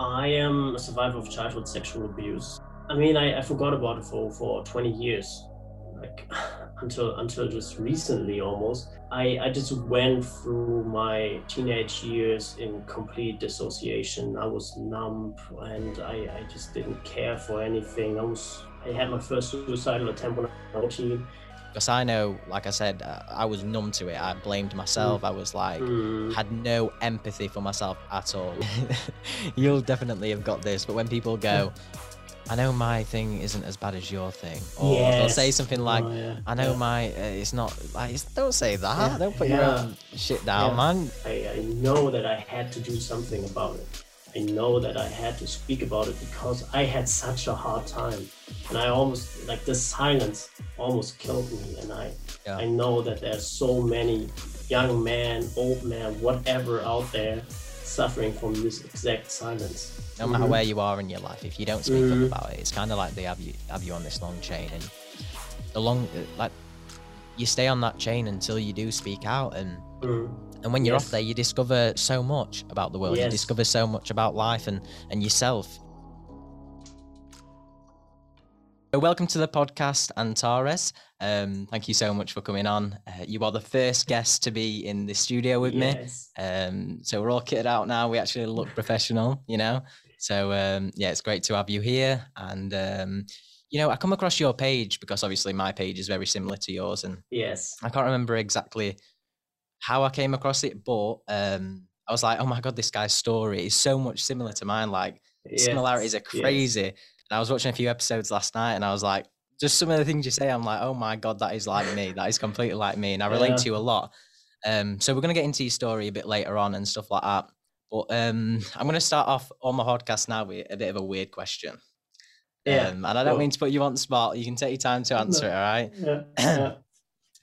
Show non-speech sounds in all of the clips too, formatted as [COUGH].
I am a survivor of childhood sexual abuse. I mean, I, I forgot about it for, for 20 years, like [LAUGHS] until until just recently almost. I, I just went through my teenage years in complete dissociation. I was numb and I, I just didn't care for anything. I was I had my first suicidal attempt when I was 14 because I know, like I said, uh, I was numb to it. I blamed myself. I was like, mm. had no empathy for myself at all. [LAUGHS] You'll definitely have got this, but when people go, I know my thing isn't as bad as your thing, or yes. they'll say something like, oh, yeah. I know yeah. my, uh, it's not like, it's, don't say that. Yeah. Don't put your own shit down, man. I, I know that I had to do something about it. I know that I had to speak about it because I had such a hard time. And I almost, like, the silence almost killed me. And I, yeah. I know that there's so many young men, old men, whatever out there suffering from this exact silence. No matter mm-hmm. where you are in your life, if you don't speak mm-hmm. up about it, it's kind of like they have you have you on this long chain, and the long like you stay on that chain until you do speak out, and mm. And when you're yes. off there, you discover so much about the world. Yes. You discover so much about life and, and yourself. So welcome to the podcast, Antares. Um, thank you so much for coming on. Uh, you are the first guest to be in the studio with yes. me. Um, so we're all kitted out now. We actually look professional, you know. So um, yeah, it's great to have you here. And um, you know, I come across your page because obviously my page is very similar to yours, and yes, I can't remember exactly how I came across it, but um, I was like, oh my god, this guy's story is so much similar to mine. Like yes. similarities are crazy. Yes. And I was watching a few episodes last night, and I was like, just some of the things you say, I'm like, oh my god, that is like me. That is completely like me, and I relate yeah. to you a lot. Um, so we're gonna get into your story a bit later on and stuff like that. But um, I'm gonna start off on my podcast now with a bit of a weird question. Yeah. Um, and I don't mean to put you on the spot. You can take your time to answer no. it. All right. Yeah. yeah.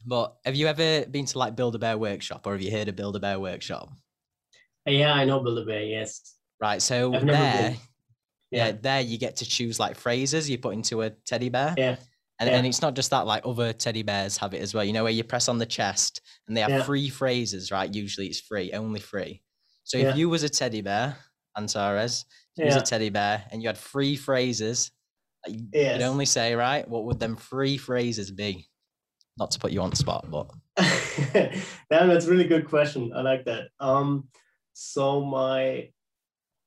But have you ever been to like Build a Bear Workshop or have you heard of Build a Bear Workshop? Yeah, I know Build a Bear, yes. Right. So there, yeah. yeah, there you get to choose like phrases you put into a teddy bear. Yeah. And, yeah. and it's not just that, like other teddy bears have it as well. You know, where you press on the chest and they have yeah. free phrases, right? Usually it's free, only free. So if you was a teddy bear, Antares, you was a teddy bear and you had free phrases, yes. you'd only say, right? What would them free phrases be? Not to put you on the spot, but [LAUGHS] Damn, that's a really good question. I like that. Um, so my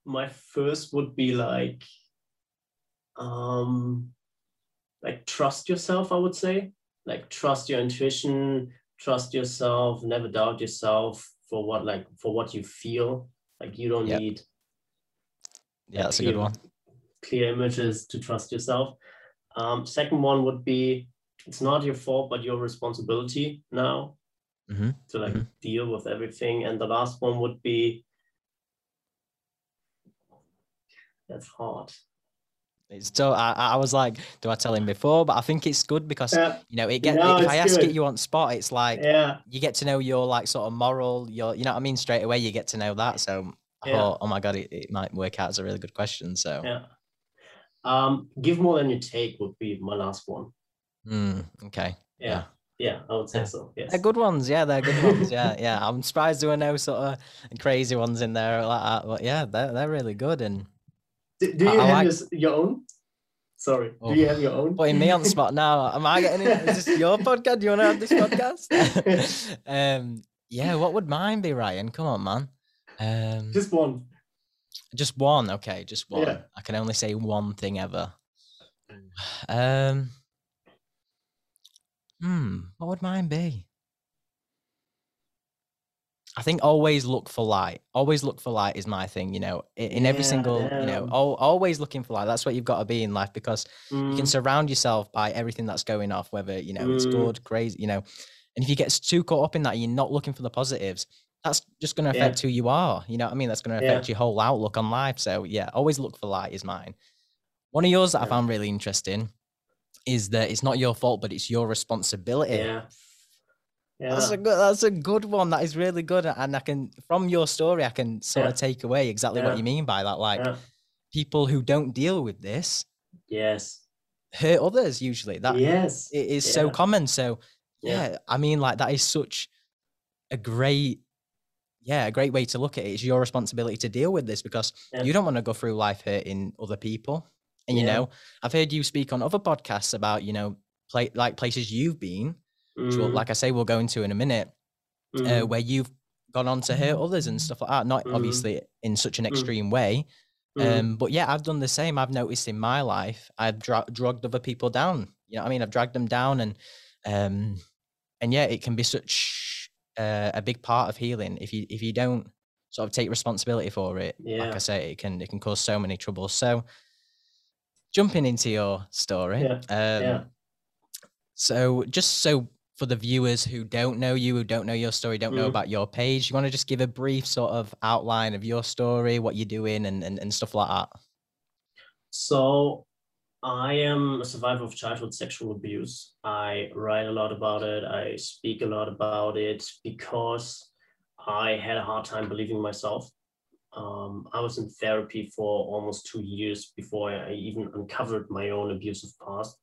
my first would be like um like trust yourself, I would say. Like trust your intuition, trust yourself, never doubt yourself for what like for what you feel. Like you don't yep. need Yeah, that's clear, a good one. Clear images to trust yourself. Um, second one would be it's not your fault but your responsibility now mm-hmm. to like mm-hmm. deal with everything and the last one would be that's hard it's so I, I was like, do I tell him before? But I think it's good because yeah. you know it get no, if I ask good. it you on spot, it's like yeah. you get to know your like sort of moral, your you know what I mean straight away. You get to know that. So yeah. thought, oh my god, it, it might work out as a really good question. So yeah, um, give more than you take would be my last one. Mm, okay. Yeah. yeah. I would say so. Yes. They're good ones. Yeah, they're good ones. Yeah, [LAUGHS] yeah. I'm surprised there were no sort of crazy ones in there like that. But yeah, they're they're really good. And do, do you I, have I like... your own? Sorry. Oh. Do you have your own? Putting me on the spot now. Am I getting it? Is this [LAUGHS] your podcast? Do you want to have this podcast? [LAUGHS] um, yeah. What would mine be, Ryan? Come on, man. Um, just one. Just one. Okay, just one. Yeah. I can only say one thing ever. Um. Hmm, what would mine be? I think always look for light. Always look for light is my thing, you know, in, every single, you know, always looking for light. That's what you've got to be in life because mm. you can mm. surround yourself by everything that's going off, whether, you know, mm. it's good, crazy, you know. And if you get too caught up in that, you're not looking for the positives, that's just going to affect yeah. who you are. You know what I mean? That's going to affect yeah. your whole outlook on life. So, yeah, always look for light is mine. One of yours that yeah. I found really interesting is that it's not your fault, but it's your responsibility. Yeah. Yeah. That's a good. That's a good one. That is really good, and I can from your story, I can sort yeah. of take away exactly yeah. what you mean by that. Like yeah. people who don't deal with this, yes, hurt others. Usually, that yes, it is so common. So yeah, I mean, like that is such a great yeah, a great way to look at it. It's your responsibility to deal with this because yeah. you don't want to go through life hurting other people. And you yeah. know, I've heard you speak on other podcasts about you know, play like places you've been, mm. mm. like I say, we'll go into in a minute, uh, mm. uh, where you've gone on to hurt others and stuff like that. Not mm. obviously in such an mm. extreme way, um, but yeah, I've done the same. I've noticed in my life, I've dra- drugged other people down. You know, I mean, I've dragged them down, and um, and yeah, it can be such uh, a big part of healing if you if you don't sort of take responsibility for it. Yeah. Like I say, it can it can cause so many troubles. So jumping into your story. Yeah. Um, yeah. So just so for the viewers who don't know you, who don't know your story, don't know mm. about your page, you want to just give a brief sort of outline of your story, what you're doing, and, and, and stuff like that? So, I am a survivor of childhood sexual abuse. I write a lot about it, I speak a lot about it because I had a hard time believing myself. Um, I was in therapy for almost two years before I even uncovered my own abusive past.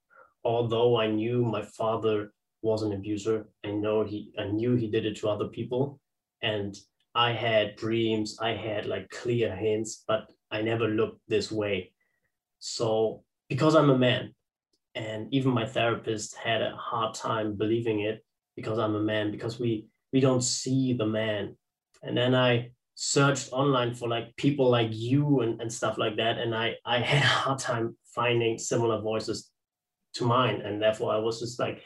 Although I knew my father was an abuser. I know he, I knew he did it to other people, and I had dreams. I had like clear hints, but I never looked this way. So because I'm a man, and even my therapist had a hard time believing it because I'm a man because we we don't see the man. And then I searched online for like people like you and, and stuff like that, and I I had a hard time finding similar voices to mine, and therefore I was just like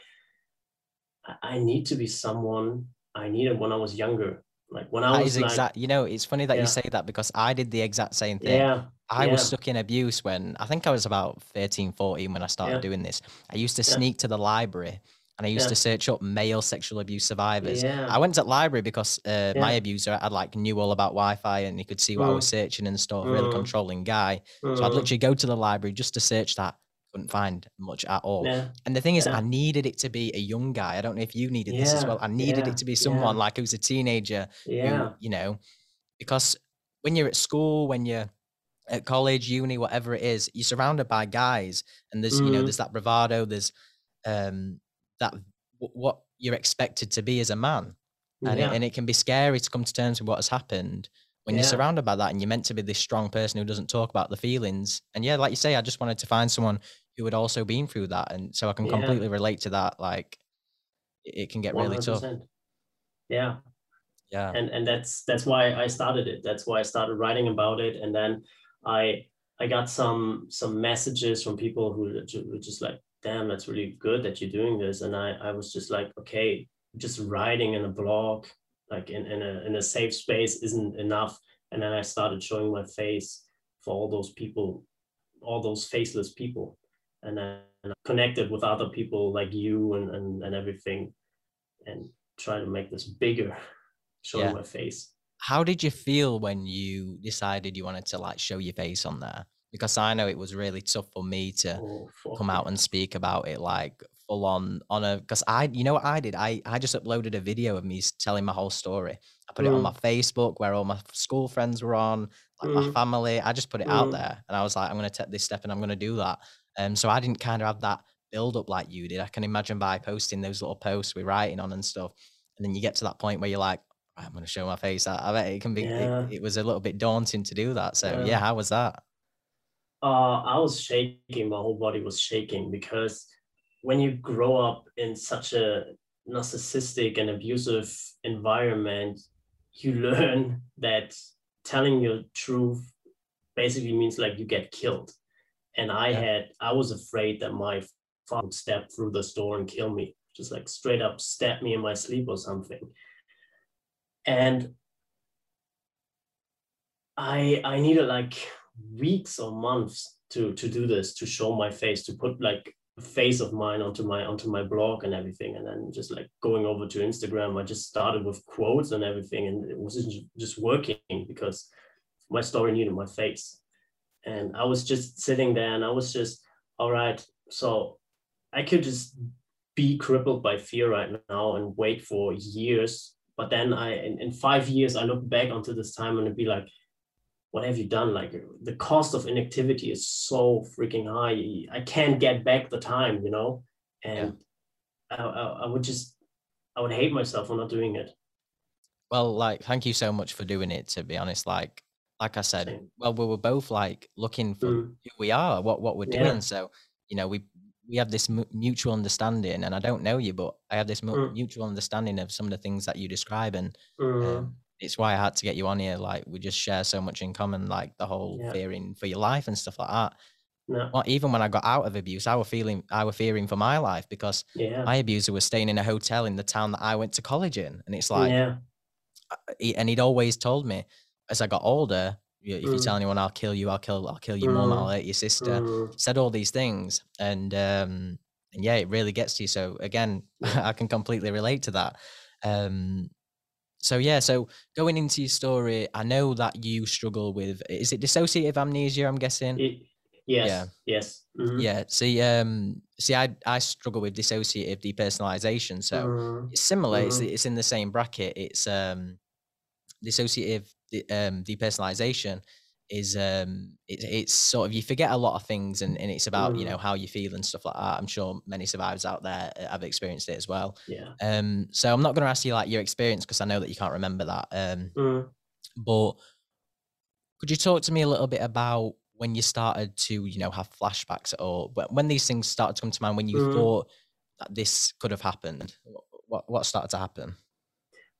I need to be someone I needed when I was younger. Like when I that was like, exact. You know, it's funny that yeah. you say that because I did the exact same thing. Yeah. I yeah. was stuck in abuse when I think I was about 13, 14 when I started yeah. doing this. I used to sneak to the library and I used to search up male sexual abuse survivors. I went to the library because uh, my abuser had like knew all about Wi-Fi and he could see what mm. I was searching and stuff. Mm. Really controlling guy. Mm. So I'd mm. literally go to the library just to search that couldn't find much at all. Yeah. And the thing is, yeah. I needed it to be a young guy. I don't know if you needed yeah. this as well. I needed it to be someone like who's a teenager. Yeah. Who, you know, because when you're at school, when you're at college, uni, whatever it is, you're surrounded by guys, and there's you know mm-hmm. there's that bravado, there's um that what you're expected to be as a man, and it, and it can be scary to come to terms with what has happened when yeah. you're surrounded by that and you're meant to be this strong person who doesn't talk about the feelings. And yeah, like you say, I just wanted to find someone who had also been through that, and so I can yeah. completely relate to that. Like, it can get 100%. really tough. Yeah, yeah, and and that's that's why I started it. That's why I started writing about it, and then I I got some some messages from people who were just like, "Damn, that's really good that you're doing this," and I I was just like, okay, just writing in a blog like in, in a in a safe space isn't enough. And then i started showing my face for all those people all those faceless people. And then connected with other people like you and, and, and everything and try to make this bigger [LAUGHS] showing yeah. my face. How did you feel when you decided you wanted to like show your face on there because i know it was really tough for me to oh, come out and speak about it like full on on a because i you know what i did i i just uploaded a video of me telling my whole story i put mm. it on mm. my facebook where all my school friends were on like mm. my family i just put it mm. out there and i was like i'm going to take this step and i'm going to do that um, so I didn't kind of have that build up like you did. I can imagine by posting those little posts we're writing on and stuff, and then you get to that point where you're like, right, I'm going to show my face. I, I bet it can be. Yeah. It, it, was a little bit daunting to do that. So yeah, yeah how was that? Uh, I was shaking. My whole body was shaking because when you grow up in such a narcissistic and abusive environment, you [LAUGHS] learn that telling your truth basically means like you get killed and I yeah. had I was afraid that my father would step through the door and kill me, just like straight up stab me in my sleep or something. And I I needed like weeks or months to to do this, to show my face, to put like a face of mine onto my onto my blog and everything. And then just like going over to Instagram, I just started with quotes and everything, and it wasn't just working because my story needed my face and I was just sitting there and I was just, all right, so I could just be crippled by fear right now and wait for years. But then I, in, in five years, I look back onto this time and it'd be like, what have you done? Like the cost of inactivity is so freaking high. I can't get back the time, you know? And yeah. I, I, I would just, I would hate myself for not doing it. Well, like, thank you so much for doing it. To be honest, like, like I said, Same. well, we were both like looking for Mm. who we are, what what we're Yeah. doing. So, you know, we we have this mu- mutual understanding, and I don't know you, but I have this Mm. mutual understanding of some of the things that you describe, and Mm. um, it's why I had to get you on here. Like, we just share so much in common, like the whole Yeah. fearing for your life and stuff like that. No. Well, even when I got out of abuse, I was feeling, I was fearing for my life because Yeah. my abuser was staying in a hotel in the town that I went to college in, and it's like, yeah. and he'd always told me as I got older, "You- if you Mm. tell anyone I'll kill you, I'll kill, I'll kill your mum, I'll Mm. hurt your sister. Mm. Said all these things, and um, and yeah, it really gets to you. So again, [LAUGHS] I can completely relate to that. Um, so yeah, so going into your story, I know that you struggle with is it dissociative amnesia? I'm guessing. It, yes. Yeah. Yes. Mhm. Yeah. See, um, see, I I struggle with dissociative depersonalization. So Mm. it's similar. It's Mhm. it's in the same bracket. It's um, dissociative de- um, depersonalization is um, it, it's sort of you forget a lot of things, and, and it's about you Mm. know how you feel and stuff like that. I'm sure many survivors out there uh, have experienced it as well. Yeah. Um, so I'm not going to ask you like your experience because I know that you can't remember that. Um, Mm. but could you talk to me a little bit about when you started to you know have flashbacks at all? But when these things started to come to mind, when you Mm. thought that this could have happened, what what started to happen?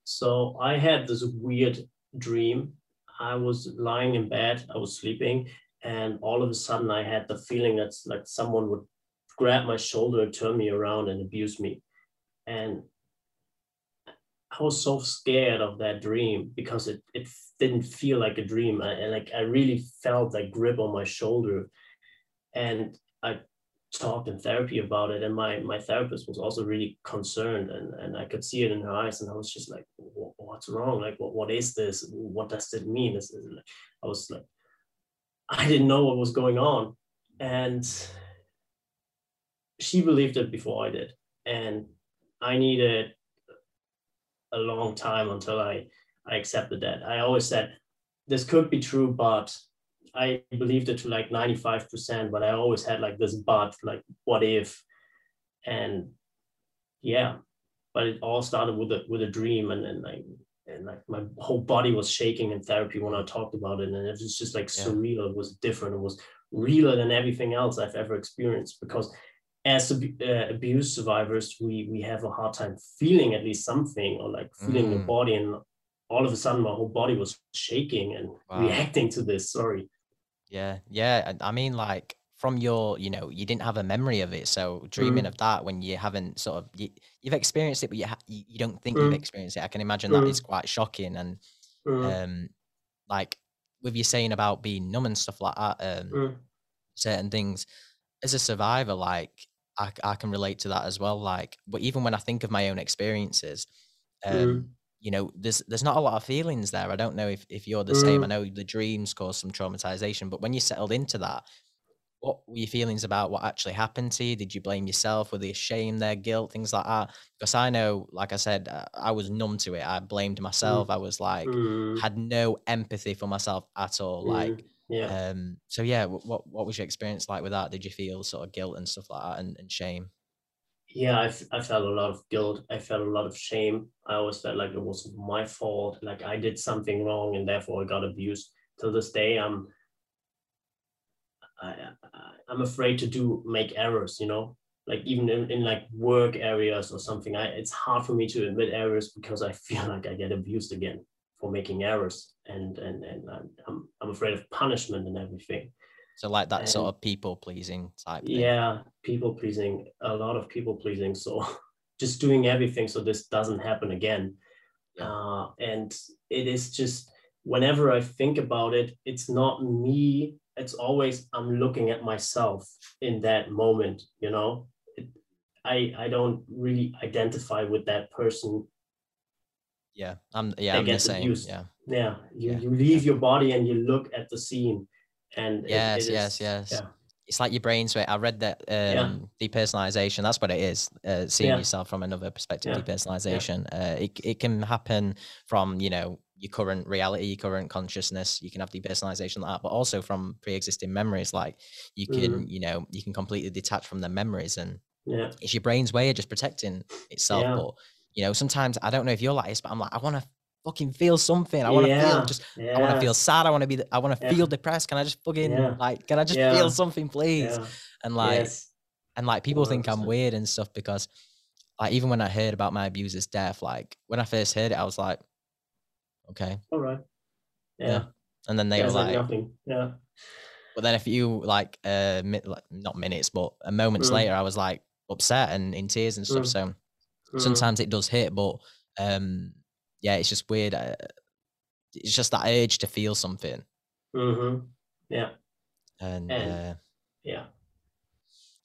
So I had this weird dream. I was lying in bed, I was sleeping, and all of a sudden I had the feeling that like someone would grab my shoulder, turn me around, and abuse me. And I was so scared of that dream because it, it didn't feel like a dream. I, and like I really felt that grip on my shoulder. And I talked in therapy about it and my my therapist was also really concerned and and i could see it in her eyes and i was just like what's wrong? Like what, what is this? What does it mean? This is i was like i didn't know what was going on and she believed it before i did and i needed a long time until i i accepted that. I always said this could be true but I believed it to like 95%, but I always had like this but, like what if? And yeah, but it all started with a with a dream and then like and like my whole body was shaking in therapy when I talked about it. And it was just like Yeah. surreal. It was different. It was realer than everything else I've ever experienced because as uh, abuse survivors, we we have a hard time feeling at least something or like feeling the Mm. body and all of a sudden my whole body was shaking and Wow. reacting to this. Sorry. Yeah, yeah. and I mean, like from your, you know, you didn't have a memory of it, so dreaming Mm. of that when you haven't sort of you, you've experienced it, but you ha- you, you don't think you've Mm. experienced it. I can imagine that Mm. is quite shocking, and Mm, um, like with you saying about being numb and stuff like that, um, mm, certain things as a survivor, like I, c- I can relate to that as well. Like, but even when I think of my own experiences, um, mm, you know, there's there's not a lot of feelings there. I don't know if if you're the same. I Mm. know the dreams cause some traumatization, but when you settled into that, what were your feelings about what actually happened to you? Did you blame yourself? Were they ashamed, their guilt, things like that? Because I know, like I said, uh, I was numb to it. I blamed myself. I was like, mm, had no empathy for myself at all. Like, mm, yeah. um, so yeah, what what was your experience like with that? Did you feel sort of guilt and stuff like that and, and shame? Yeah I, f- I felt a lot of guilt. I felt a lot of shame. I always felt like it was my fault. Like i did something wrong and therefore i got abused. Till this day i'm I, I, i'm afraid to do make errors you know? Like even in, in like work areas or something i it's hard for me to admit errors because i [LAUGHS] feel like i get abused again for making errors. And and and i'm, I'm afraid of punishment and everything So like that sort of people pleasing type thing. yeah people pleasing a lot of people pleasing so [LAUGHS] just doing everything so this doesn't happen again Yeah. uh, and it is just whenever i think about it it's not me it's always i'm looking at myself in that moment you know it, i i don't really identify with that person Yeah, I'm yeah, They I'm the same. abused. Yeah. yeah you, Yeah. you leave your body and you look at the scene and it- Yes, it is- yes, yes. yeah It's like your brain switch. I read that um, depersonalization. That's what it is. Uh, seeing Yeah. yourself from another perspective. Yeah. Depersonalization. Uh, it it can happen from you know your current reality, your current consciousness. You can have depersonalization like that, but also from pre-existing memories. Like you can Mhm. you know you can completely detach from the memories, and yeah it's your brain's way of just protecting itself. Yeah. But you know sometimes I don't know if you're like this, but I'm like I want to fucking feel something. I want to yeah. feel just. Yeah. I want to feel sad. I want to be. I want to feel depressed. Can I just fucking like? Can I just feel something, please? And like, yes. and like people 100%. think I'm weird and stuff because, like, even when I heard about my abuser's death, like when I first heard it, I was like, okay, all right, yeah. And then they were like, nothing, yeah. But then if you like uh like, not minutes but moments mm. later I was like upset and in tears and stuff. Mm. So mm. sometimes it does hit, but um yeah, it's just weird. Uh, it's just that urge to feel something. Mm-hmm. Yeah. And, and uh, yeah.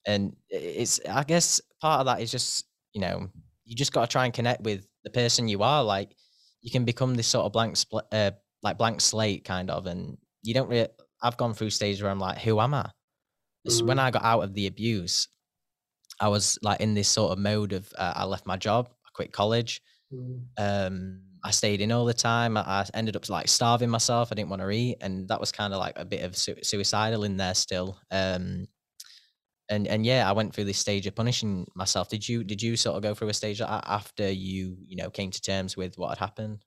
And it's I guess part of that is just you know you just got to try and connect with the person you are. Like you can become this sort of blank split, uh, like blank slate kind of, and you don't really I've gone through stages where I'm like, who am I? Mm. When I got out of the abuse, I was like in this sort of mode of uh, I left my job, I quit college. Um, I stayed in all the time. I, I, ended up like starving myself. I didn't want to eat, and that was kind of like a bit of su- suicidal in there still. Um, and and yeah, I went through this stage of punishing myself. Did you did you sort of go through a stage after you you know came to terms with what had happened?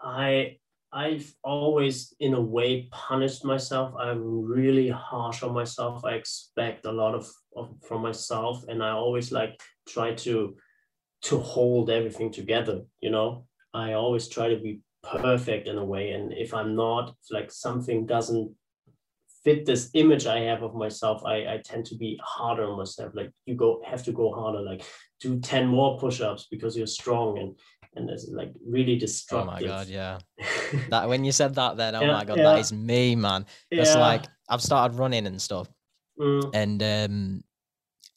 I I've always, in a way, punished myself. I'm really harsh on myself. I expect a lot of, of from myself, and I always like try to to hold everything together. You know, I always try to be perfect in a way, and if I'm not, like something doesn't fit this image I have of myself, I, I tend to be harder on myself. Like you go have to go harder, like do 10 more push-ups because you're strong and and it's like really destructive. Oh my god, yeah. [LAUGHS] that when you said that, then oh yeah, my god, yeah. that is me, man. It's yeah. like I've started running and stuff, mm. and um,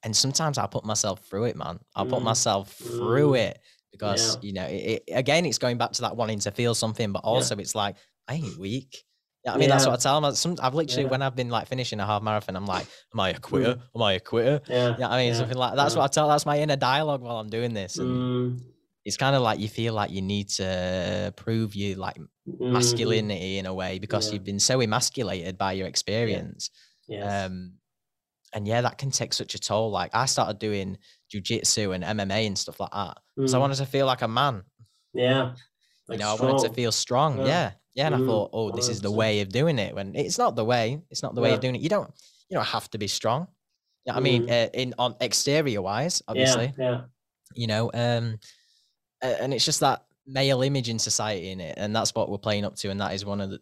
and sometimes I put myself through it, man. I put mm. myself through mm. it because you know, it, it, again, it's going back to that wanting to feel something, but also it's like I ain't weak. Yeah, I mean that's what I tell them. Some, I've literally when I've been like finishing a half marathon, I'm like, "Am I a quitter? Mm. Am I a quitter?" Yeah, yeah. I mean something like that's what I tell. That's my inner dialogue while I'm doing this. And, mm it's kind of like you feel like you need to prove you like mm-hmm. masculinity in a way because yeah. you've been so emasculated by your experience. Yeah. Yes. Um, and yeah, that can take such a toll. Like I started doing jujitsu and MMA and stuff like that because mm. I wanted to feel like a man. Yeah. Like you know, strong. I wanted to feel strong. Yeah. Yeah. yeah. And mm. I thought, oh, this is the way of doing it. When it's not the way, it's not the way of doing it. You don't, you don't have to be strong. Yeah. I mean, mm. uh, in on exterior wise, obviously. Yeah. yeah. You know, um, and it's just that male image in society in it, and that's what we're playing up to, and that is one of the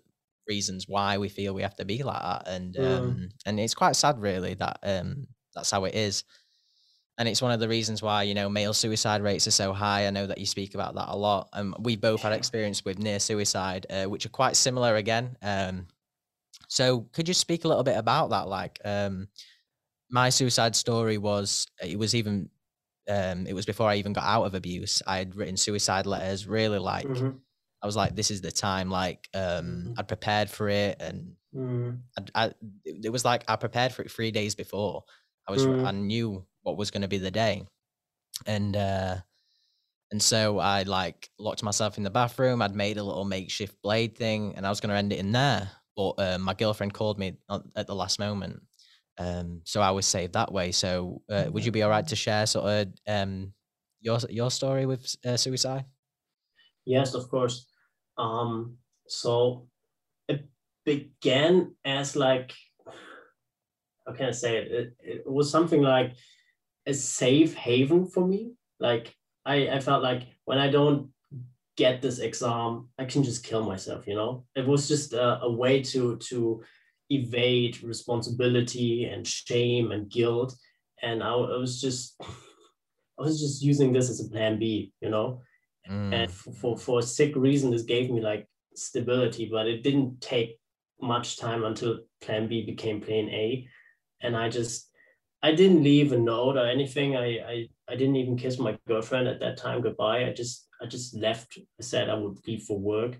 reasons why we feel we have to be like that, and mm. um, and it's quite sad, really, that um, that's how it is, and it's one of the reasons why you know male suicide rates are so high. I know that you speak about that a lot, and we both had experience with near suicide, uh, which are quite similar again. Um, so could you speak a little bit about that? Like, um, my suicide story was it was even um, it was before I even got out of abuse. I had written suicide letters, really like mm-hmm. I was like, this is the time. Like um, mm-hmm. I'd prepared for it, and mm-hmm. I, I, it was like I prepared for it three days before. I was mm-hmm. I knew what was going to be the day, and uh, and so I like locked myself in the bathroom. I'd made a little makeshift blade thing, and I was going to end it in there. But uh, my girlfriend called me at the last moment, um, so I was saved that way. So uh, would you be all right to share sort of um, your your story with uh, suicide? Yes, of course. Um, so it began as like how can I say it? it? It was something like a safe haven for me. Like I, I felt like when I don't get this exam, I can just kill myself. You know, it was just a, a way to to evade responsibility and shame and guilt. And I, I was just, [LAUGHS] I was just using this as a plan B, you know. Mm. And for, for, sick reason, this gave me like stability, but it didn't take much time until plan B became plan A. And I just, I didn't leave a note or anything. I, I, I didn't even kiss my girlfriend at that time goodbye. I just, I just left. I said I would leave for work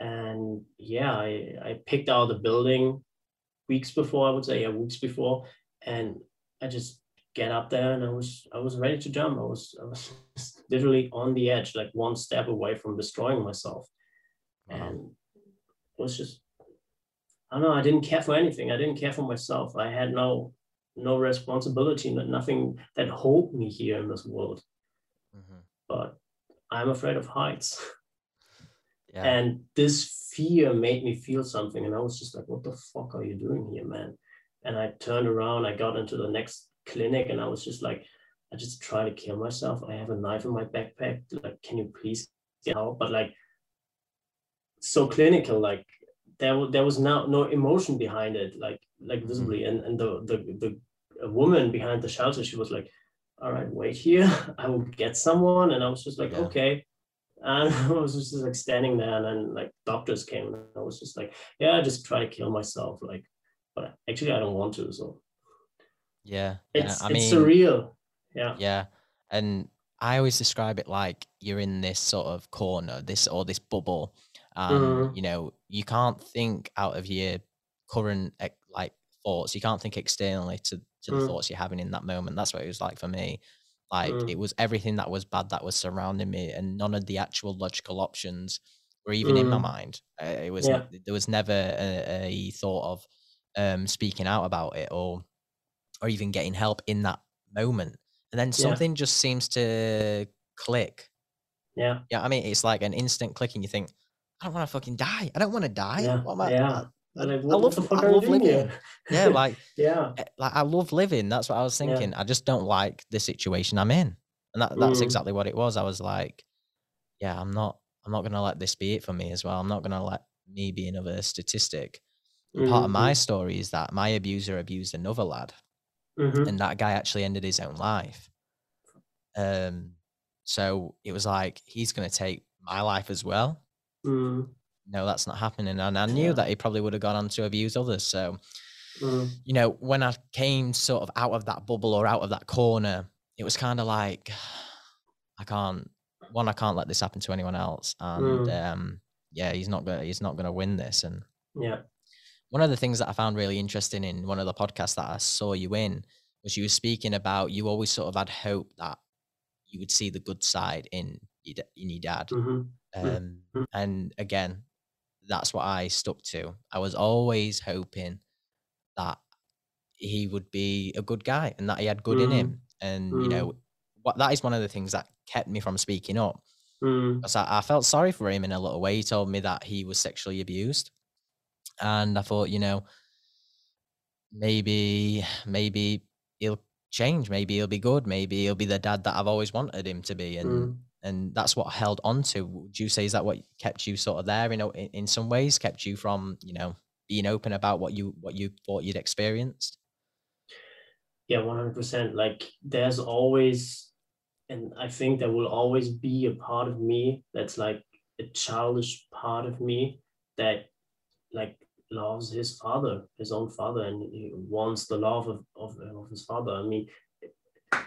and yeah, I, I picked out the building weeks before, I would say, yeah, weeks before, and I just get up there and I was I was ready to jump. I was I was literally on the edge, like one step away from destroying myself, wow. and it was just I don't know. I didn't care for anything. I didn't care for myself. I had no no responsibility, nothing that hold me here in this world. Mm-hmm. But I'm afraid of heights. [LAUGHS] Yeah. And this fear made me feel something. And I was just like, what the fuck are you doing here, man? And I turned around, I got into the next clinic, and I was just like, I just try to kill myself. I have a knife in my backpack. Like, can you please get out? But like, so clinical, like there, was there was no no emotion behind it, like like mm-hmm. visibly. And and the the the woman behind the shelter, she was like, "All right, wait here. [LAUGHS] I will get someone." And I was just like, yeah. "Okay." And [LAUGHS] I was just like standing there, and then like doctors came, and I was just like, "Yeah, I just try to kill myself." Like, but actually, I don't want to. So yeah, it's yeah. I it's mean, surreal. Yeah, yeah, and I always describe it like you're in this sort of corner, this or this bubble, and mm-hmm. you know you can't think out of your current like thoughts. You can't think externally to to the mm. thoughts you're having in that moment. That's what it was like for me. Like mm. it was everything that was bad that was surrounding me, and none of the actual logical options were even in my mm. mind. Uh, it was yeah. there was never a, a thought of um, speaking out about it or or even getting help in that moment. And then something yeah. just seems to click. Yeah. Yeah. I mean, it's like an instant click, and you think, I don't want to fucking die. I don't want to die. Yeah. I, yeah. I, I, I love, I love living. [LAUGHS] Yeah, like [LAUGHS] yeah, eh, like I love living. That's what I was thinking. Yeah. I just don't like the situation I'm in, and that that's mm. exactly what it was. I was like, yeah, I'm not, I'm not gonna let this be it for me as well. I'm not gonna let me be another statistic. Mm-hmm. Part of my mm-hmm. story is that my abuser abused another lad, mm-hmm. and that guy actually ended his own life. Um, so it was like he's gonna take my life as well. Mm. No, that's not happening. And I knew yeah. that he probably would have gone on to abuse others. So, mm. you know, when I came sort of out of that bubble or out of that corner, it was kind of like, I can't, one, I can't let this happen to anyone else. And mm. um, yeah, he's not gonna, he's not gonna win this. And yeah, one of the things that I found really interesting in one of the podcasts that I saw you in was you were speaking about you always sort of had hope that you would see the good side in in your dad. Mm-hmm. Um, mm-hmm. And again, that's what I stuck to. I was always hoping that he would be a good guy and that he had good mm. in him. Mm. And mm. you know, what that is one of the things that kept me from speaking up. Mm. Because I, I, felt sorry for him in a little way. He told me that he was sexually abused, and I thought, you know, maybe maybe he'll change. Maybe he'll be good. Maybe he'll be the dad that I've always wanted him to be. And mm and that's what I held on to. Would you say is that what kept you sort of there? You know, in, in some ways, kept you from you know being open about what you what you thought you'd experienced. Yeah, one hundred percent. Like there's always, and I think there will always be a part of me that's like a childish part of me that like loves his father, his own father, and he wants the love of, of, of his father. I mean,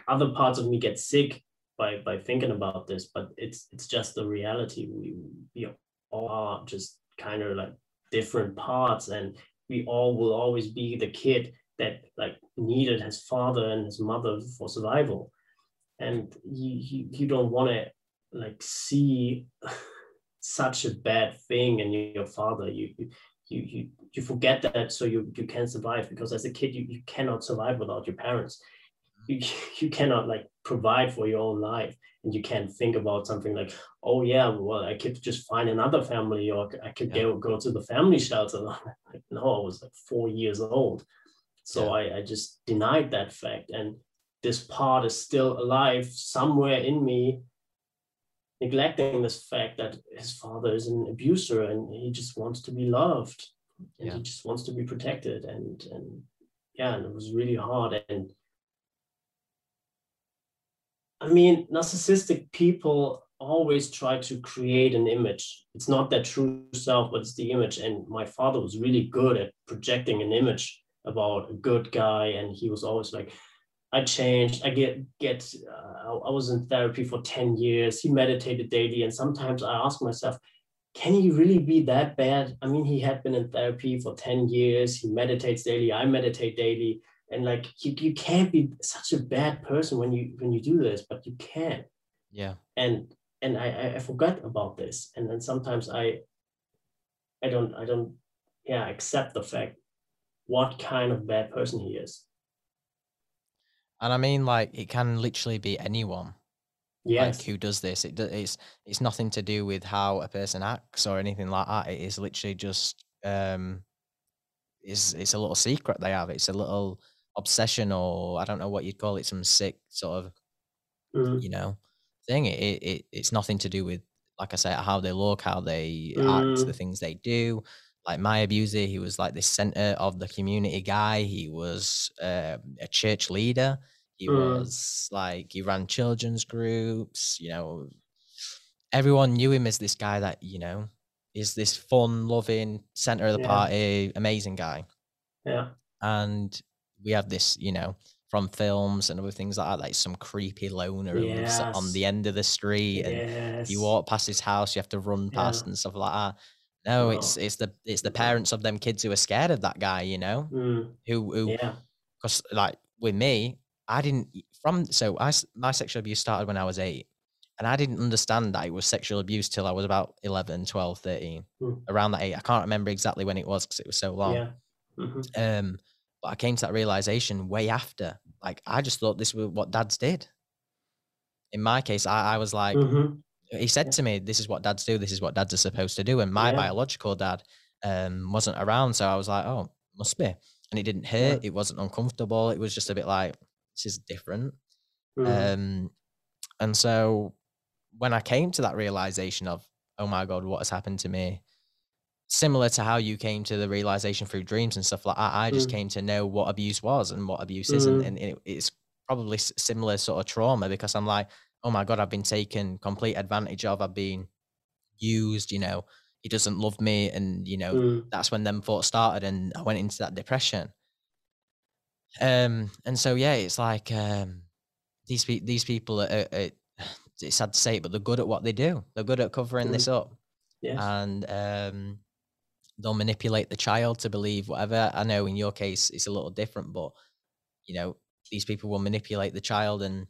other parts of me get sick by by thinking about this, but it's it's just the reality. We we all are just kind of like different parts, and we all will always be the kid that like needed his father and his mother for survival, and you you, you don't want to like see [LAUGHS] such a bad thing in your father. You you you you you forget that so you you can survive because as a kid you, you cannot survive without your parents you, [LAUGHS] you cannot like provide for your own life and you can't think about something like oh yeah well i could just find another family or i could yeah. go, go to the family shelter [LAUGHS] like, no i was like four years old so yeah. I, I just denied that fact and this part is still alive somewhere in me neglecting this fact that his father is an abuser and he just wants to be loved and yeah. he just wants to be protected and and yeah and it was really hard and I mean, narcissistic people always try to create an image. It's not their true self, but it's the image. And my father was really good at projecting an image about a good guy, and he was always like, "I changed. I get get. Uh, I was in therapy for ten years. He meditated daily, and sometimes I ask myself." Can he really be that bad? I mean, he had been in therapy for 10 years. He meditates daily. I meditate daily and like you, you can't be such a bad person when you when you do this but you can yeah and and i i forgot about this and then sometimes i i don't i don't yeah accept the fact what kind of bad person he is and i mean like it can literally be anyone Yes. Like who does this? It it's it's nothing to do with how a person acts or anything like that. It is literally just um, it's it's a little secret they have. It's a little obsession or I don't know what you'd call it, some sick sort of Mm. you know thing. It, it it's nothing to do with like I say how they look, how they act, the Mm. things they do. Like my abuser, he was like the center of the community guy. He was uh, a church leader. He Mm. was like he ran children's groups. You know, everyone knew him as this guy that you know is this fun, loving center of the Yeah. party, amazing guy Yeah. and we have this, you know, from films and other things like that, like some creepy loner who lives on the end of the street, and if you walk past his house, you have to run past Yeah. and stuff like that. No, it's Wow. it's the it's the parents of them kids who are scared of that guy, you know, Mm. who who Yeah. because like with me, I didn't from so I my sexual abuse started when I was eight, and I didn't understand that it was sexual abuse till I was about 11, 12, 13, Mm. around that age. I can't remember exactly when it was because it was so long. Yeah. hmm Um, but I came to that realization way after. Like I just thought this was what dads did. In my case, I, I was like, hmm he said Yeah. to me, "This is what dads do. This is what dads are supposed to do." And my Yeah. biological dad um wasn't around, so I was like, "Oh, must be." And it didn't Yeah. hurt. It wasn't uncomfortable. It was just a bit like this is different. Mm. Um, and so when I came to that realization of, oh my god, what has happened to me? Similar to how you came to the realization through dreams and stuff like that, I just Mm. came to know what abuse was and what abuse is, and, Mm. and it, it's probably similar sort of trauma because I'm like, oh my god, I've been taken complete advantage of. I've been used. You know, he doesn't love me, and you know Mm. that's when them thoughts started, and I went into that depression. Um, and so yeah, it's like um, these pe- these people are, are, are- [SIGHS] it's sad to say it, but they're good at what they do. They're good at covering this up, Yes. and um, they'll manipulate the child to believe whatever. I know in your case it's a little different, but you know these people will manipulate the child and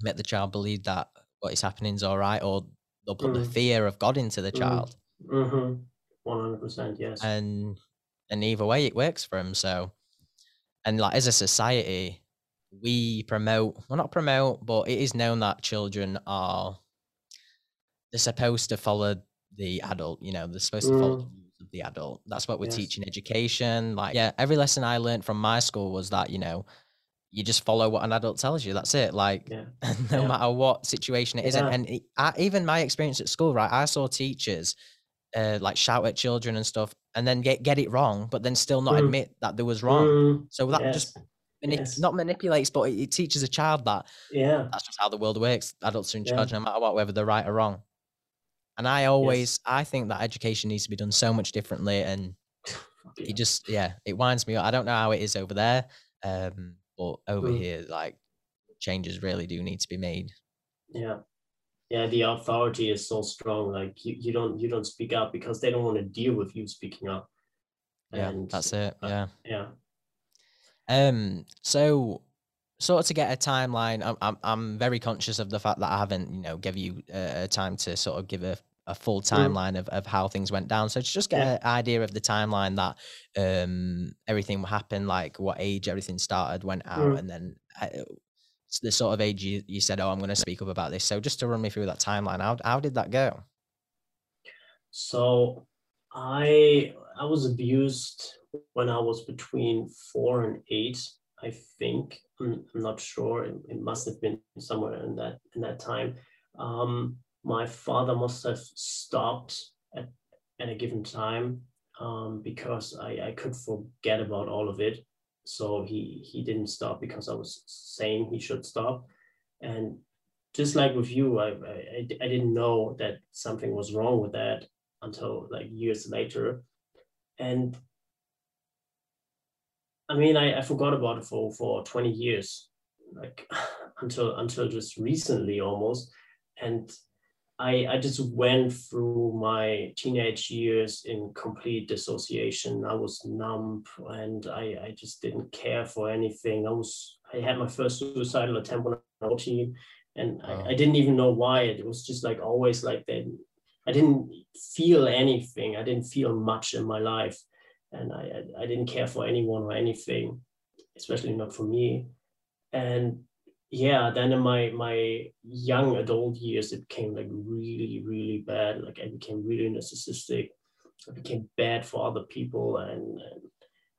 make the child believe that what is happening is all right, or they'll put the Mm. fear of God into the Mm. child, hmm One hundred percent. Yes. and and either way it works for them. So, and like as a society, we promote well not promote, but it is known that children are they're supposed to follow the adult. You know, they're supposed to follow the Mm. the adult. That's what we're Yes. teaching education. Like, yeah, every lesson I learned from my school was that you know. You just follow what an adult tells you. That's it. Like, Yeah. [LAUGHS] no Yeah. matter what situation it is. And, Yeah. and it, I, even my experience at school, right? I saw teachers uh, like shout at children and stuff, and then get get it wrong, but then still not Mm. admit that there was wrong. Mm. So that Yes. just manip- Yes. not manipulates, but it, it teaches a child that Yeah. that's just how the world works. Adults are in charge no matter what, whether they're right or wrong. And I always, I think that education needs to be done so much differently, and [SIGHS] it just, yeah, it winds me up. I don't know how it is over there, um, but over Mm. here, like changes really do need to be made. Yeah. Yeah, the authority is so strong. Like you, you don't you don't speak up because they don't want to deal with you speaking up. Yeah, And that's it. uh, Yeah. yeah. Um, so sort of to get a timeline, I'm I'm I'm very conscious of the fact that I haven't, you know, give you uh, time to sort of give a, a full timeline of, of how things went down. So to just get Yeah. an idea of the timeline that um everything happened, like what age everything started, went out, Mm. and then uh, the sort of age you, you said, oh, I'm going to speak up about this. So just to run me through that timeline, how how did that go? So I I was abused when I was between four and eight, I think. I'm, I'm not sure. It, it must have been somewhere in that in that time. Um, my father must have stopped at, at a given time um, because I, I could forget about all of it. So he he didn't stop because I was saying he should stop. And just like with you, I, I, I didn't know that something was wrong with that until like years later. And I mean, I, I forgot about it for, for 20 years, like [LAUGHS] until until just recently almost. And I, I just went through my teenage years in complete dissociation. I was numb and I, I just didn't care for anything. I was I had my first suicidal attempt when I was 14 and Wow. I, I didn't even know why. It was just like always like that. I didn't feel anything. I didn't feel much in my life. And I, I, I didn't care for anyone or anything, especially not for me. And yeah, then in my my young adult years, it became like really, really bad. Like I became really narcissistic. I became bad for other people, and, and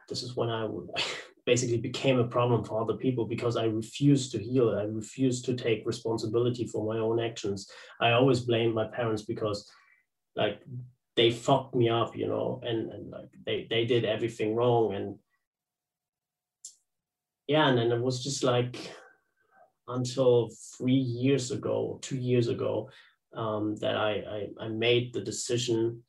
this is when I would [LAUGHS] basically became a problem for other people because I refused to heal. I refused to take responsibility for my own actions. I always blamed my parents because, like, they fucked me up, you know, and, and like they they did everything wrong, and yeah, and then it was just like until three years ago, two years ago, um, that I, I, I made the decision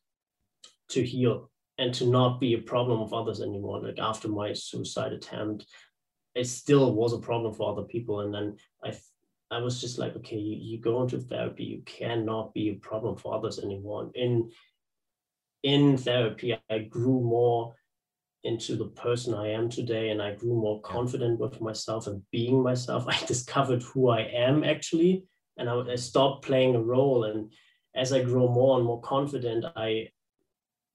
to heal and to not be a problem of others anymore. Like after my suicide attempt, it still was a problem for other people. And then I I was just like, okay, you, you go into therapy, you cannot be a problem for others anymore. In in therapy, I grew more into the person I am today and I grew more confident with myself and being myself. [LAUGHS] I discovered who I am actually and I, I stopped playing a role. And as I grow more and more confident, I,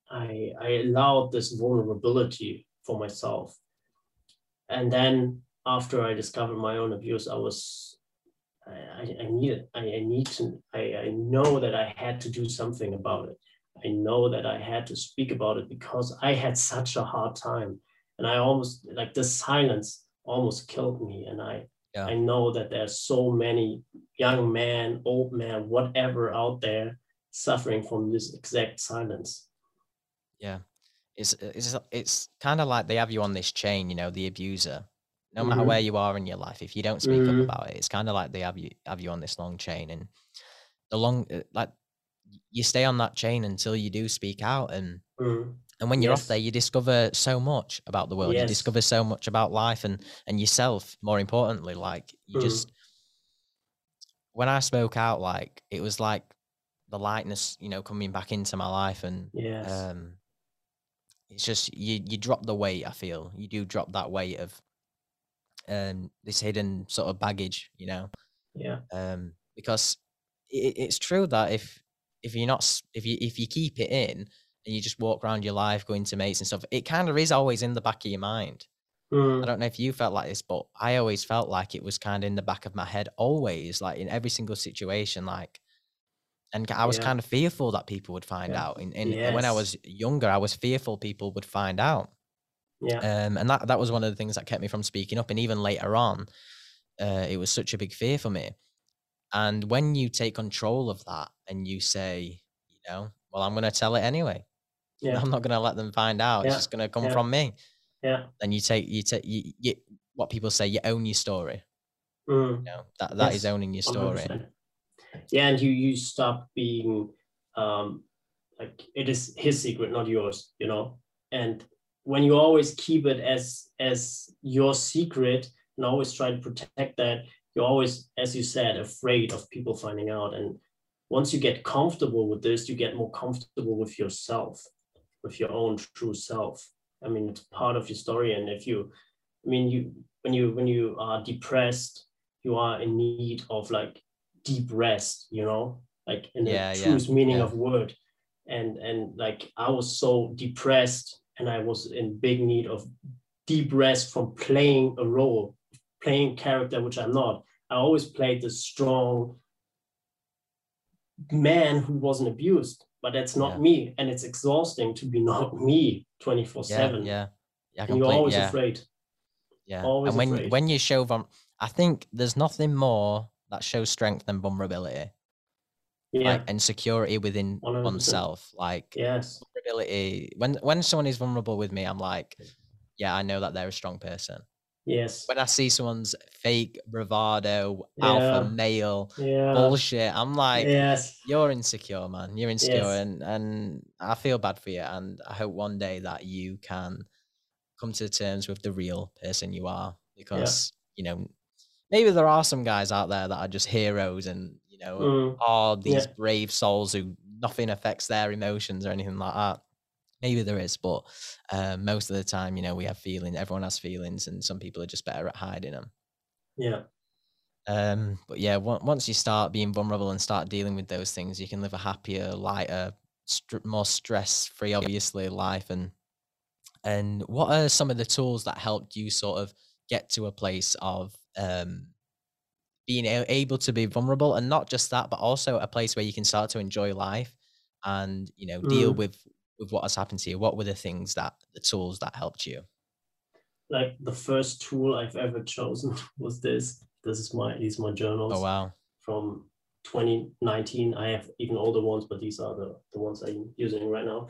I, I allowed this vulnerability for myself. And then after I discovered my own abuse, I was I, I needed I, I need to I, I know that I had to do something about it. I know that I had to speak about it because I had such a hard time. And I almost like the silence almost killed me. And I yeah. I know that there's so many young men, old men, whatever out there suffering from this exact silence. Yeah. It's it's it's kind of like they have you on this chain, you know, the abuser. No matter mm-hmm. where you are in your life, if you don't speak mm-hmm. up about it, it's kind of like they have you have you on this long chain. And the long like you stay on that chain until you do speak out and mm. and when you're yes. off there you discover so much about the world yes. you discover so much about life and and yourself more importantly like you mm. just when i spoke out like it was like the lightness you know coming back into my life and yes. um it's just you you drop the weight i feel you do drop that weight of um this hidden sort of baggage you know yeah um because it, it's true that if if you're not if you if you keep it in and you just walk around your life going to mates and stuff, it kind of is always in the back of your mind. Mm. I don't know if you felt like this, but I always felt like it was kind of in the back of my head, always, like in every single situation, like. And I was yeah. kind of fearful that people would find yeah. out. And, and yes. when I was younger, I was fearful people would find out. Yeah. Um, and that that was one of the things that kept me from speaking up. And even later on, uh, it was such a big fear for me. And when you take control of that and you say, you know, well, I'm going to tell it anyway. [LAUGHS] Yeah. I'm not going to let them find out. Yeah. It's just going to come yeah. from me. Yeah. Then you take, you take, you, you, what people say, you own your story. Mm. You know, that, that yes. is owning your story. 100%. Yeah. And you, you stop being, um, like it is his secret, not yours, you know? And when you always keep it as, as your secret and always try to protect that, you're always, as you said, afraid of people finding out. And once you get comfortable with this, you get more comfortable with yourself, with your own true self. I mean, it's part of your story. And if you, I mean, you when you when you are depressed, you are in need of like deep rest, you know, like in yeah, the truest yeah, meaning yeah. of word. And and like I was so depressed and I was in big need of deep rest from playing a role playing character, which I'm not. I always played the strong man who wasn't abused, but that's not yeah. me. And it's exhausting to be [LAUGHS] not me 24 yeah, 7. Yeah. yeah and you're always afraid. Yeah. Always and when, afraid. when you show them, I think there's nothing more that shows strength than vulnerability. Yeah. Like insecurity within 100%. oneself. Like yes. vulnerability. When when someone is vulnerable with me, I'm like, yeah, I know that they're a strong person. Yes. When I see someone's fake bravado, yeah. alpha male yeah. bullshit, I'm like, yes. you're insecure, man. You're insecure, yes. and and I feel bad for you. And I hope one day that you can come to terms with the real person you are, because yeah. you know maybe there are some guys out there that are just heroes and you know mm. are these brave souls who nothing affects their emotions or anything like that maybe there is, but uh, most of the time, you know, we have feelings. Everyone has feelings, and some people are just better at hiding them. Yeah. Um, but yeah, once you start being vulnerable and start dealing with those things, you can live a happier, lighter, st- more stress-free, obviously, life. And and what are some of the tools that helped you sort of get to a place of um, being able to be vulnerable and not just that, but also a place where you can start to enjoy life and you know deal Mm. with with what has happened to you. What were the things that the tools that helped you? Like the first tool I've ever chosen [LAUGHS] was this. This is my these my journals Oh wow, from 2019. I have even older ones, but these are the, the ones I'm using right now.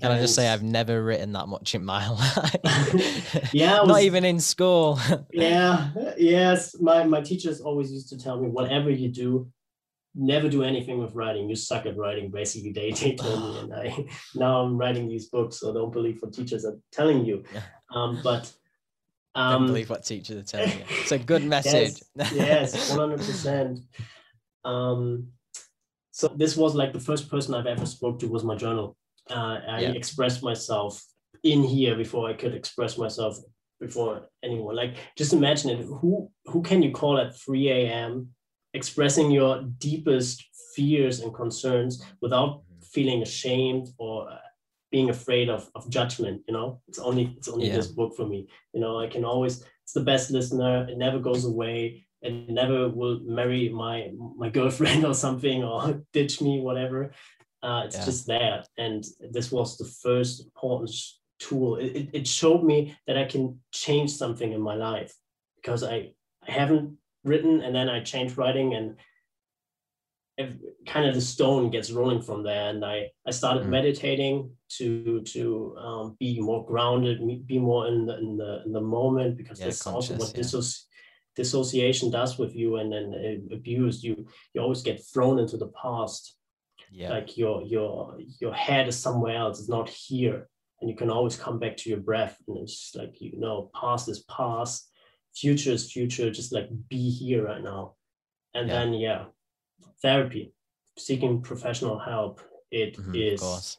can I just say I've never written that much in my [LAUGHS] life? [LAUGHS] Yeah, I not even in school. yeah yes my my teachers always used to tell me whatever you do never do anything with writing you suck at writing basically they, they [SIGHS] told me and i now i'm writing these books so don't believe what teachers are telling you Yeah. um but Don't um believe what teachers are telling you. It's a good [LAUGHS] message. [LAUGHS] yes 100% um so this was like the first person i've ever spoke to was my journal uh, i Yeah. expressed myself in here before i could express myself before anyone like just imagine it who who can you call at 3 a.m expressing your deepest fears and concerns without Mhm. feeling ashamed or uh, being afraid of, of judgment you know it's only it's only Yeah. this book for me you know i can always it's the best listener it never goes away it never will marry my my girlfriend [LAUGHS] or something or [LAUGHS] ditch me whatever uh, it's Yeah. just there and this was the first important tool it, it, it showed me that i can change something in my life because i i haven't written and then i changed writing and ev- kind of the stone gets rolling from there. And i i started Mm. meditating to to um, be more grounded be more in the in the, in the moment because Yeah, that's also what yeah. disso- dissociation does with you and then uh, abuse. You you always get thrown into the past. Yeah, like your your your head is somewhere else it's not here. And you can always come back to your breath and it's like you know past is past future is future just like be here right now and Yeah. then yeah therapy seeking professional help It is. Mhm, of course.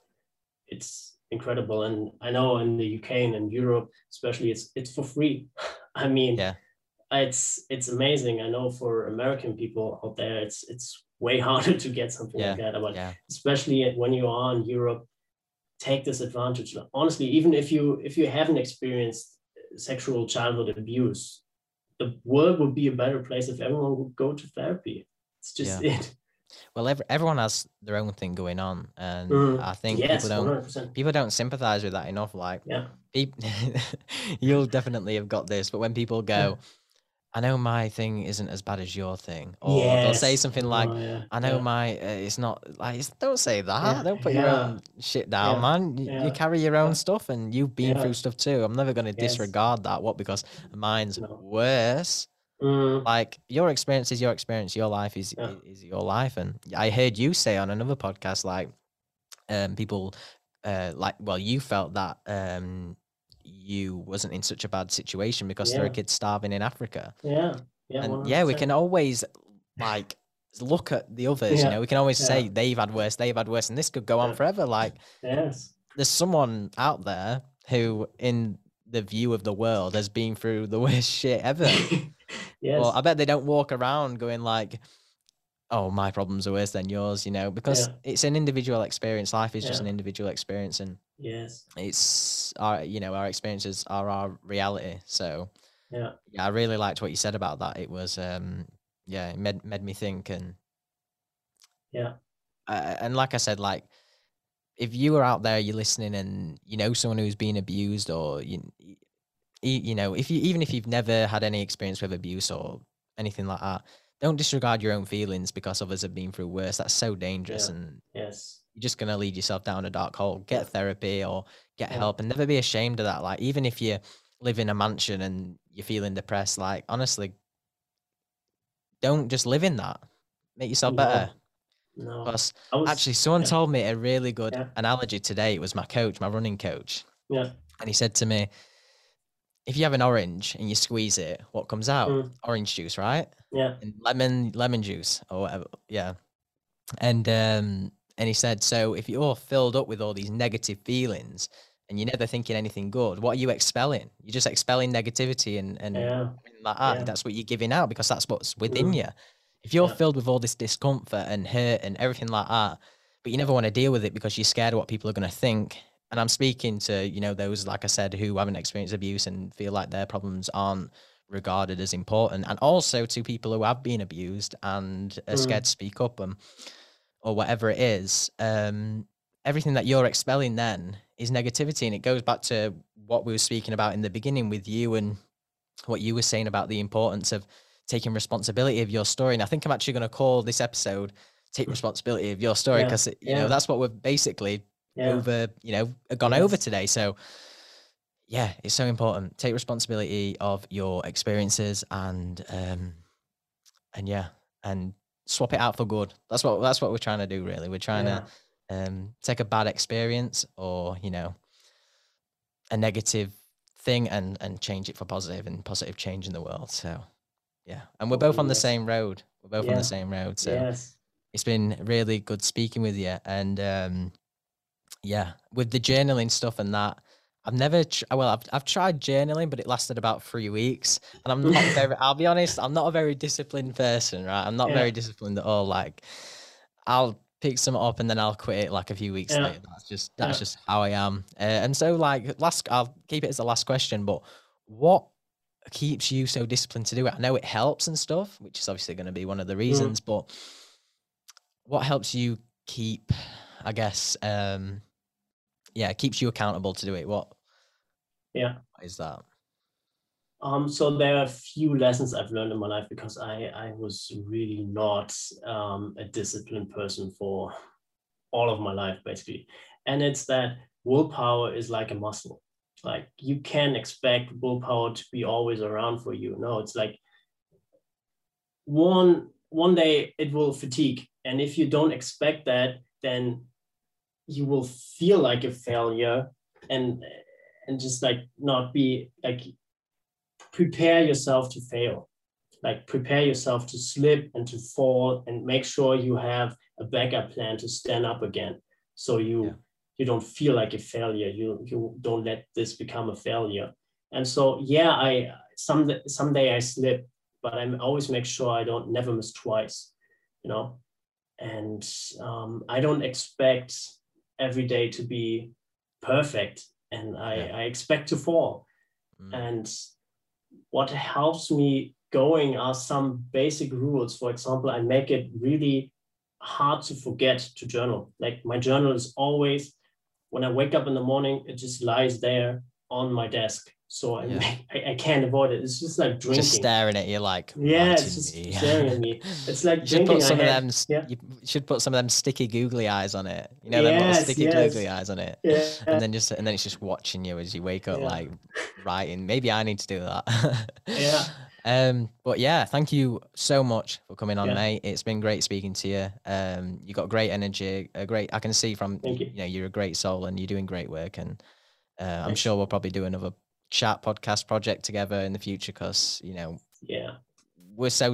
it's incredible and i know in the uk and in europe especially it's it's for free [LAUGHS] i mean Yeah. it's it's amazing i know for american people out there it's it's way [LAUGHS] harder to get something like that but Yeah, especially when you are in Europe, take this advantage. Honestly, even if you if you haven't experienced sexual childhood abuse, the world would be a better place if everyone would go to therapy. It's just it. well, ev- everyone has their own thing going on, and Mm, I think Yes, people don't one hundred percent. people don't sympathize with that enough. Like, Yeah, peop- [LAUGHS] you'll definitely have got this, but when people go, I know my thing isn't as bad as your thing, or they'll say something like, Oh, yeah, I know yeah. my uh, it's not like it's, don't say that. Yeah, Don't put your own shit down, man. You, you carry your own stuff, and you've been through stuff too. I'm never gonna Yes. disregard that. What because mine's No. worse. Mm, Like your experience is your experience. Your life is is your life, and I heard you say on another podcast like, um, people, uh, like well, you felt that um, you wasn't in such a bad situation because there are kids starving in Africa yeah, yeah. and yeah, we can always like look at the others. Yeah, You know, we can always yeah. say they've had worse, they've had worse, and this could go on forever. Like Yes. there's someone out there who, in the view of the world, has been through the worst shit ever. [LAUGHS] yes. Well, I bet they don't walk around going like, "Oh, my problems are worse than yours," you know, because Yeah. it's an individual experience. Life is just an individual experience, and yes. it's our, you know, our experiences are our reality. So Yeah. yeah, I really liked what you said about that. It was, um, yeah, it made made me think, and Yeah. uh, and like I said, like if you are out there, you're listening, and you know someone who's been abused, or you, you know, if you even if you've never had any experience with abuse or anything like that, don't disregard your own feelings because others have been through worse. That's so dangerous, Yeah. and Yes. You're just gonna lead yourself down a dark hole. Get therapy or get help, and never be ashamed of that. Like even if you live in a mansion and you're feeling depressed, like honestly, don't just live in that. Make yourself No. better. No. Because was, actually, someone yeah. told me a really good Yeah. analogy today. It was my coach, my running coach, Yeah. and he said to me, "If you have an orange and you squeeze it, what comes out? Mm. Orange juice, right? Yeah. And lemon, lemon juice, or whatever. Yeah." And um, and he said, "So if you're filled up with all these negative feelings." And you're never thinking anything good. What are you expelling? You're just expelling negativity and and Yeah. like that. Yeah. That's what you're giving out because that's what's within Mhm. you. If you're Yeah. filled with all this discomfort and hurt and everything like that, but you never want to deal with it because you're scared of what people are going to think. And I'm speaking to, you know, those, like I said, who haven't experienced abuse and feel like their problems aren't regarded as important and also to people who have been abused and are scared Mm. to speak up and or whatever it is um everything that you're expelling then is negativity and it goes back to what we were speaking about in the beginning with you and what you were saying about the importance of taking responsibility of your story and i think i'm actually going to call this episode take responsibility of your story Yeah, because you yeah. know that's what we've basically Yeah. over you know gone over today so yeah it's so important take responsibility of your experiences and um and yeah and swap it out for good. That's what that's what we're trying to do really. We're trying yeah. to um take a bad experience or you know a negative thing and and change it for positive and positive change in the world. So yeah. And we're both on the same road. We're both on the same road. So Yes. it's been really good speaking with you. And um yeah with the journaling stuff and that i've never tr- well I've, I've tried journaling but it lasted about three weeks and i'm not [LAUGHS] very i'll be honest i'm not a very disciplined person right i'm not Yeah. very disciplined at all like i'll pick some up and then i'll quit it like a few weeks Yeah. later that's just that's Yeah. just how i am uh, and so like last i'll keep it as the last question but what keeps you so disciplined to do it i know it helps and stuff which is obviously going to be one of the reasons but what helps you keep i guess um yeah it keeps you accountable to do it what Yeah. what is that Um, so there are a few lessons I've learned in my life because I, I was really not um, a disciplined person for all of my life, basically. And it's that willpower is like a muscle. Like you can't expect willpower to be always around for you. No, it's like one one day it will fatigue. And if you don't expect that, then you will feel like a failure and and just like not be like prepare yourself to fail. Like prepare yourself to slip and to fall and make sure you have a backup plan to stand up again. So you Yeah. you don't feel like a failure. You you don't let this become a failure. And so yeah i some someday i slip but i always make sure i don't never miss twice you know? And um, i don't expect every day to be perfect and i Yeah. i expect to fall Mm, and what helps me going are some basic rules. For example, I make it really hard to forget to journal. Like my journal is always, when I wake up in the morning, it just lies there on my desk. So I, Yeah. [LAUGHS] I, I can't avoid it. It's just like drinking. just staring at you like Yeah, "Writing it's just me." staring at me. [LAUGHS] It's like you should drinking. put some I of had- them yeah. you should put some of them sticky googly eyes on it you know them little Yes, sticky yes. googly eyes on it Yeah. and then just and then it's just watching you as you wake up Yeah. like writing maybe i need to do that Yeah. [LAUGHS] um but yeah thank you so much for coming on Yeah. mate it's been great speaking to you um you got great energy a great i can see from Thank you. know you're a great soul and you're doing great work and uh, i'm sure we'll probably do another chat podcast project together in the future because you know Yeah. we're so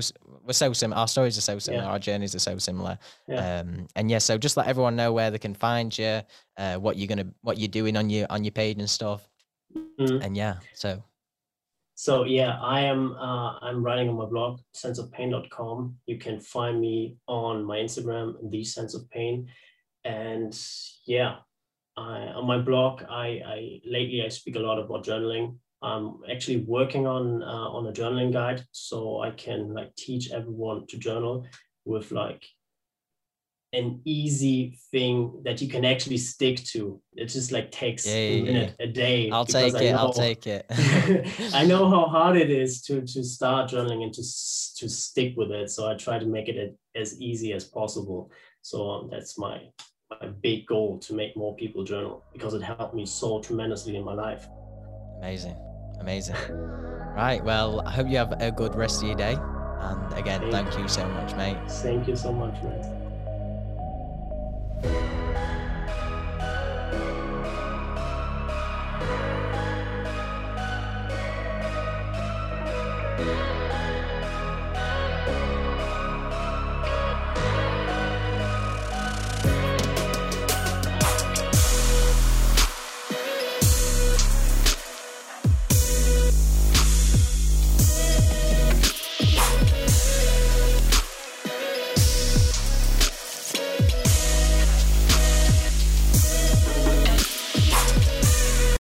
we're so similar our stories are so similar Yeah. our journeys are so similar Yeah. um and yeah so just let everyone know where they can find you uh what you're gonna what you're doing on your on your page and stuff Mhm. and yeah so So yeah, I am uh, I'm writing on my blog, senseofpain.com. You can find me on my Instagram, the sense of pain. And yeah, I, on my blog, I, I lately I speak a lot about journaling. I'm actually working on uh, on a journaling guide, so I can like teach everyone to journal with like an easy thing that you can actually stick to. It just like takes Yeah, a yeah, yeah. a day. i'll take it i'll take it I know how hard it is to to start journaling and to to stick with it. So I try to make it as easy as possible. So um, that's my my big goal to make more people journal because it helped me so tremendously in my life. amazing. Amazing. Right well i hope you have a good rest of your day. And again Thank thank you so much mate. Thank you so much, man.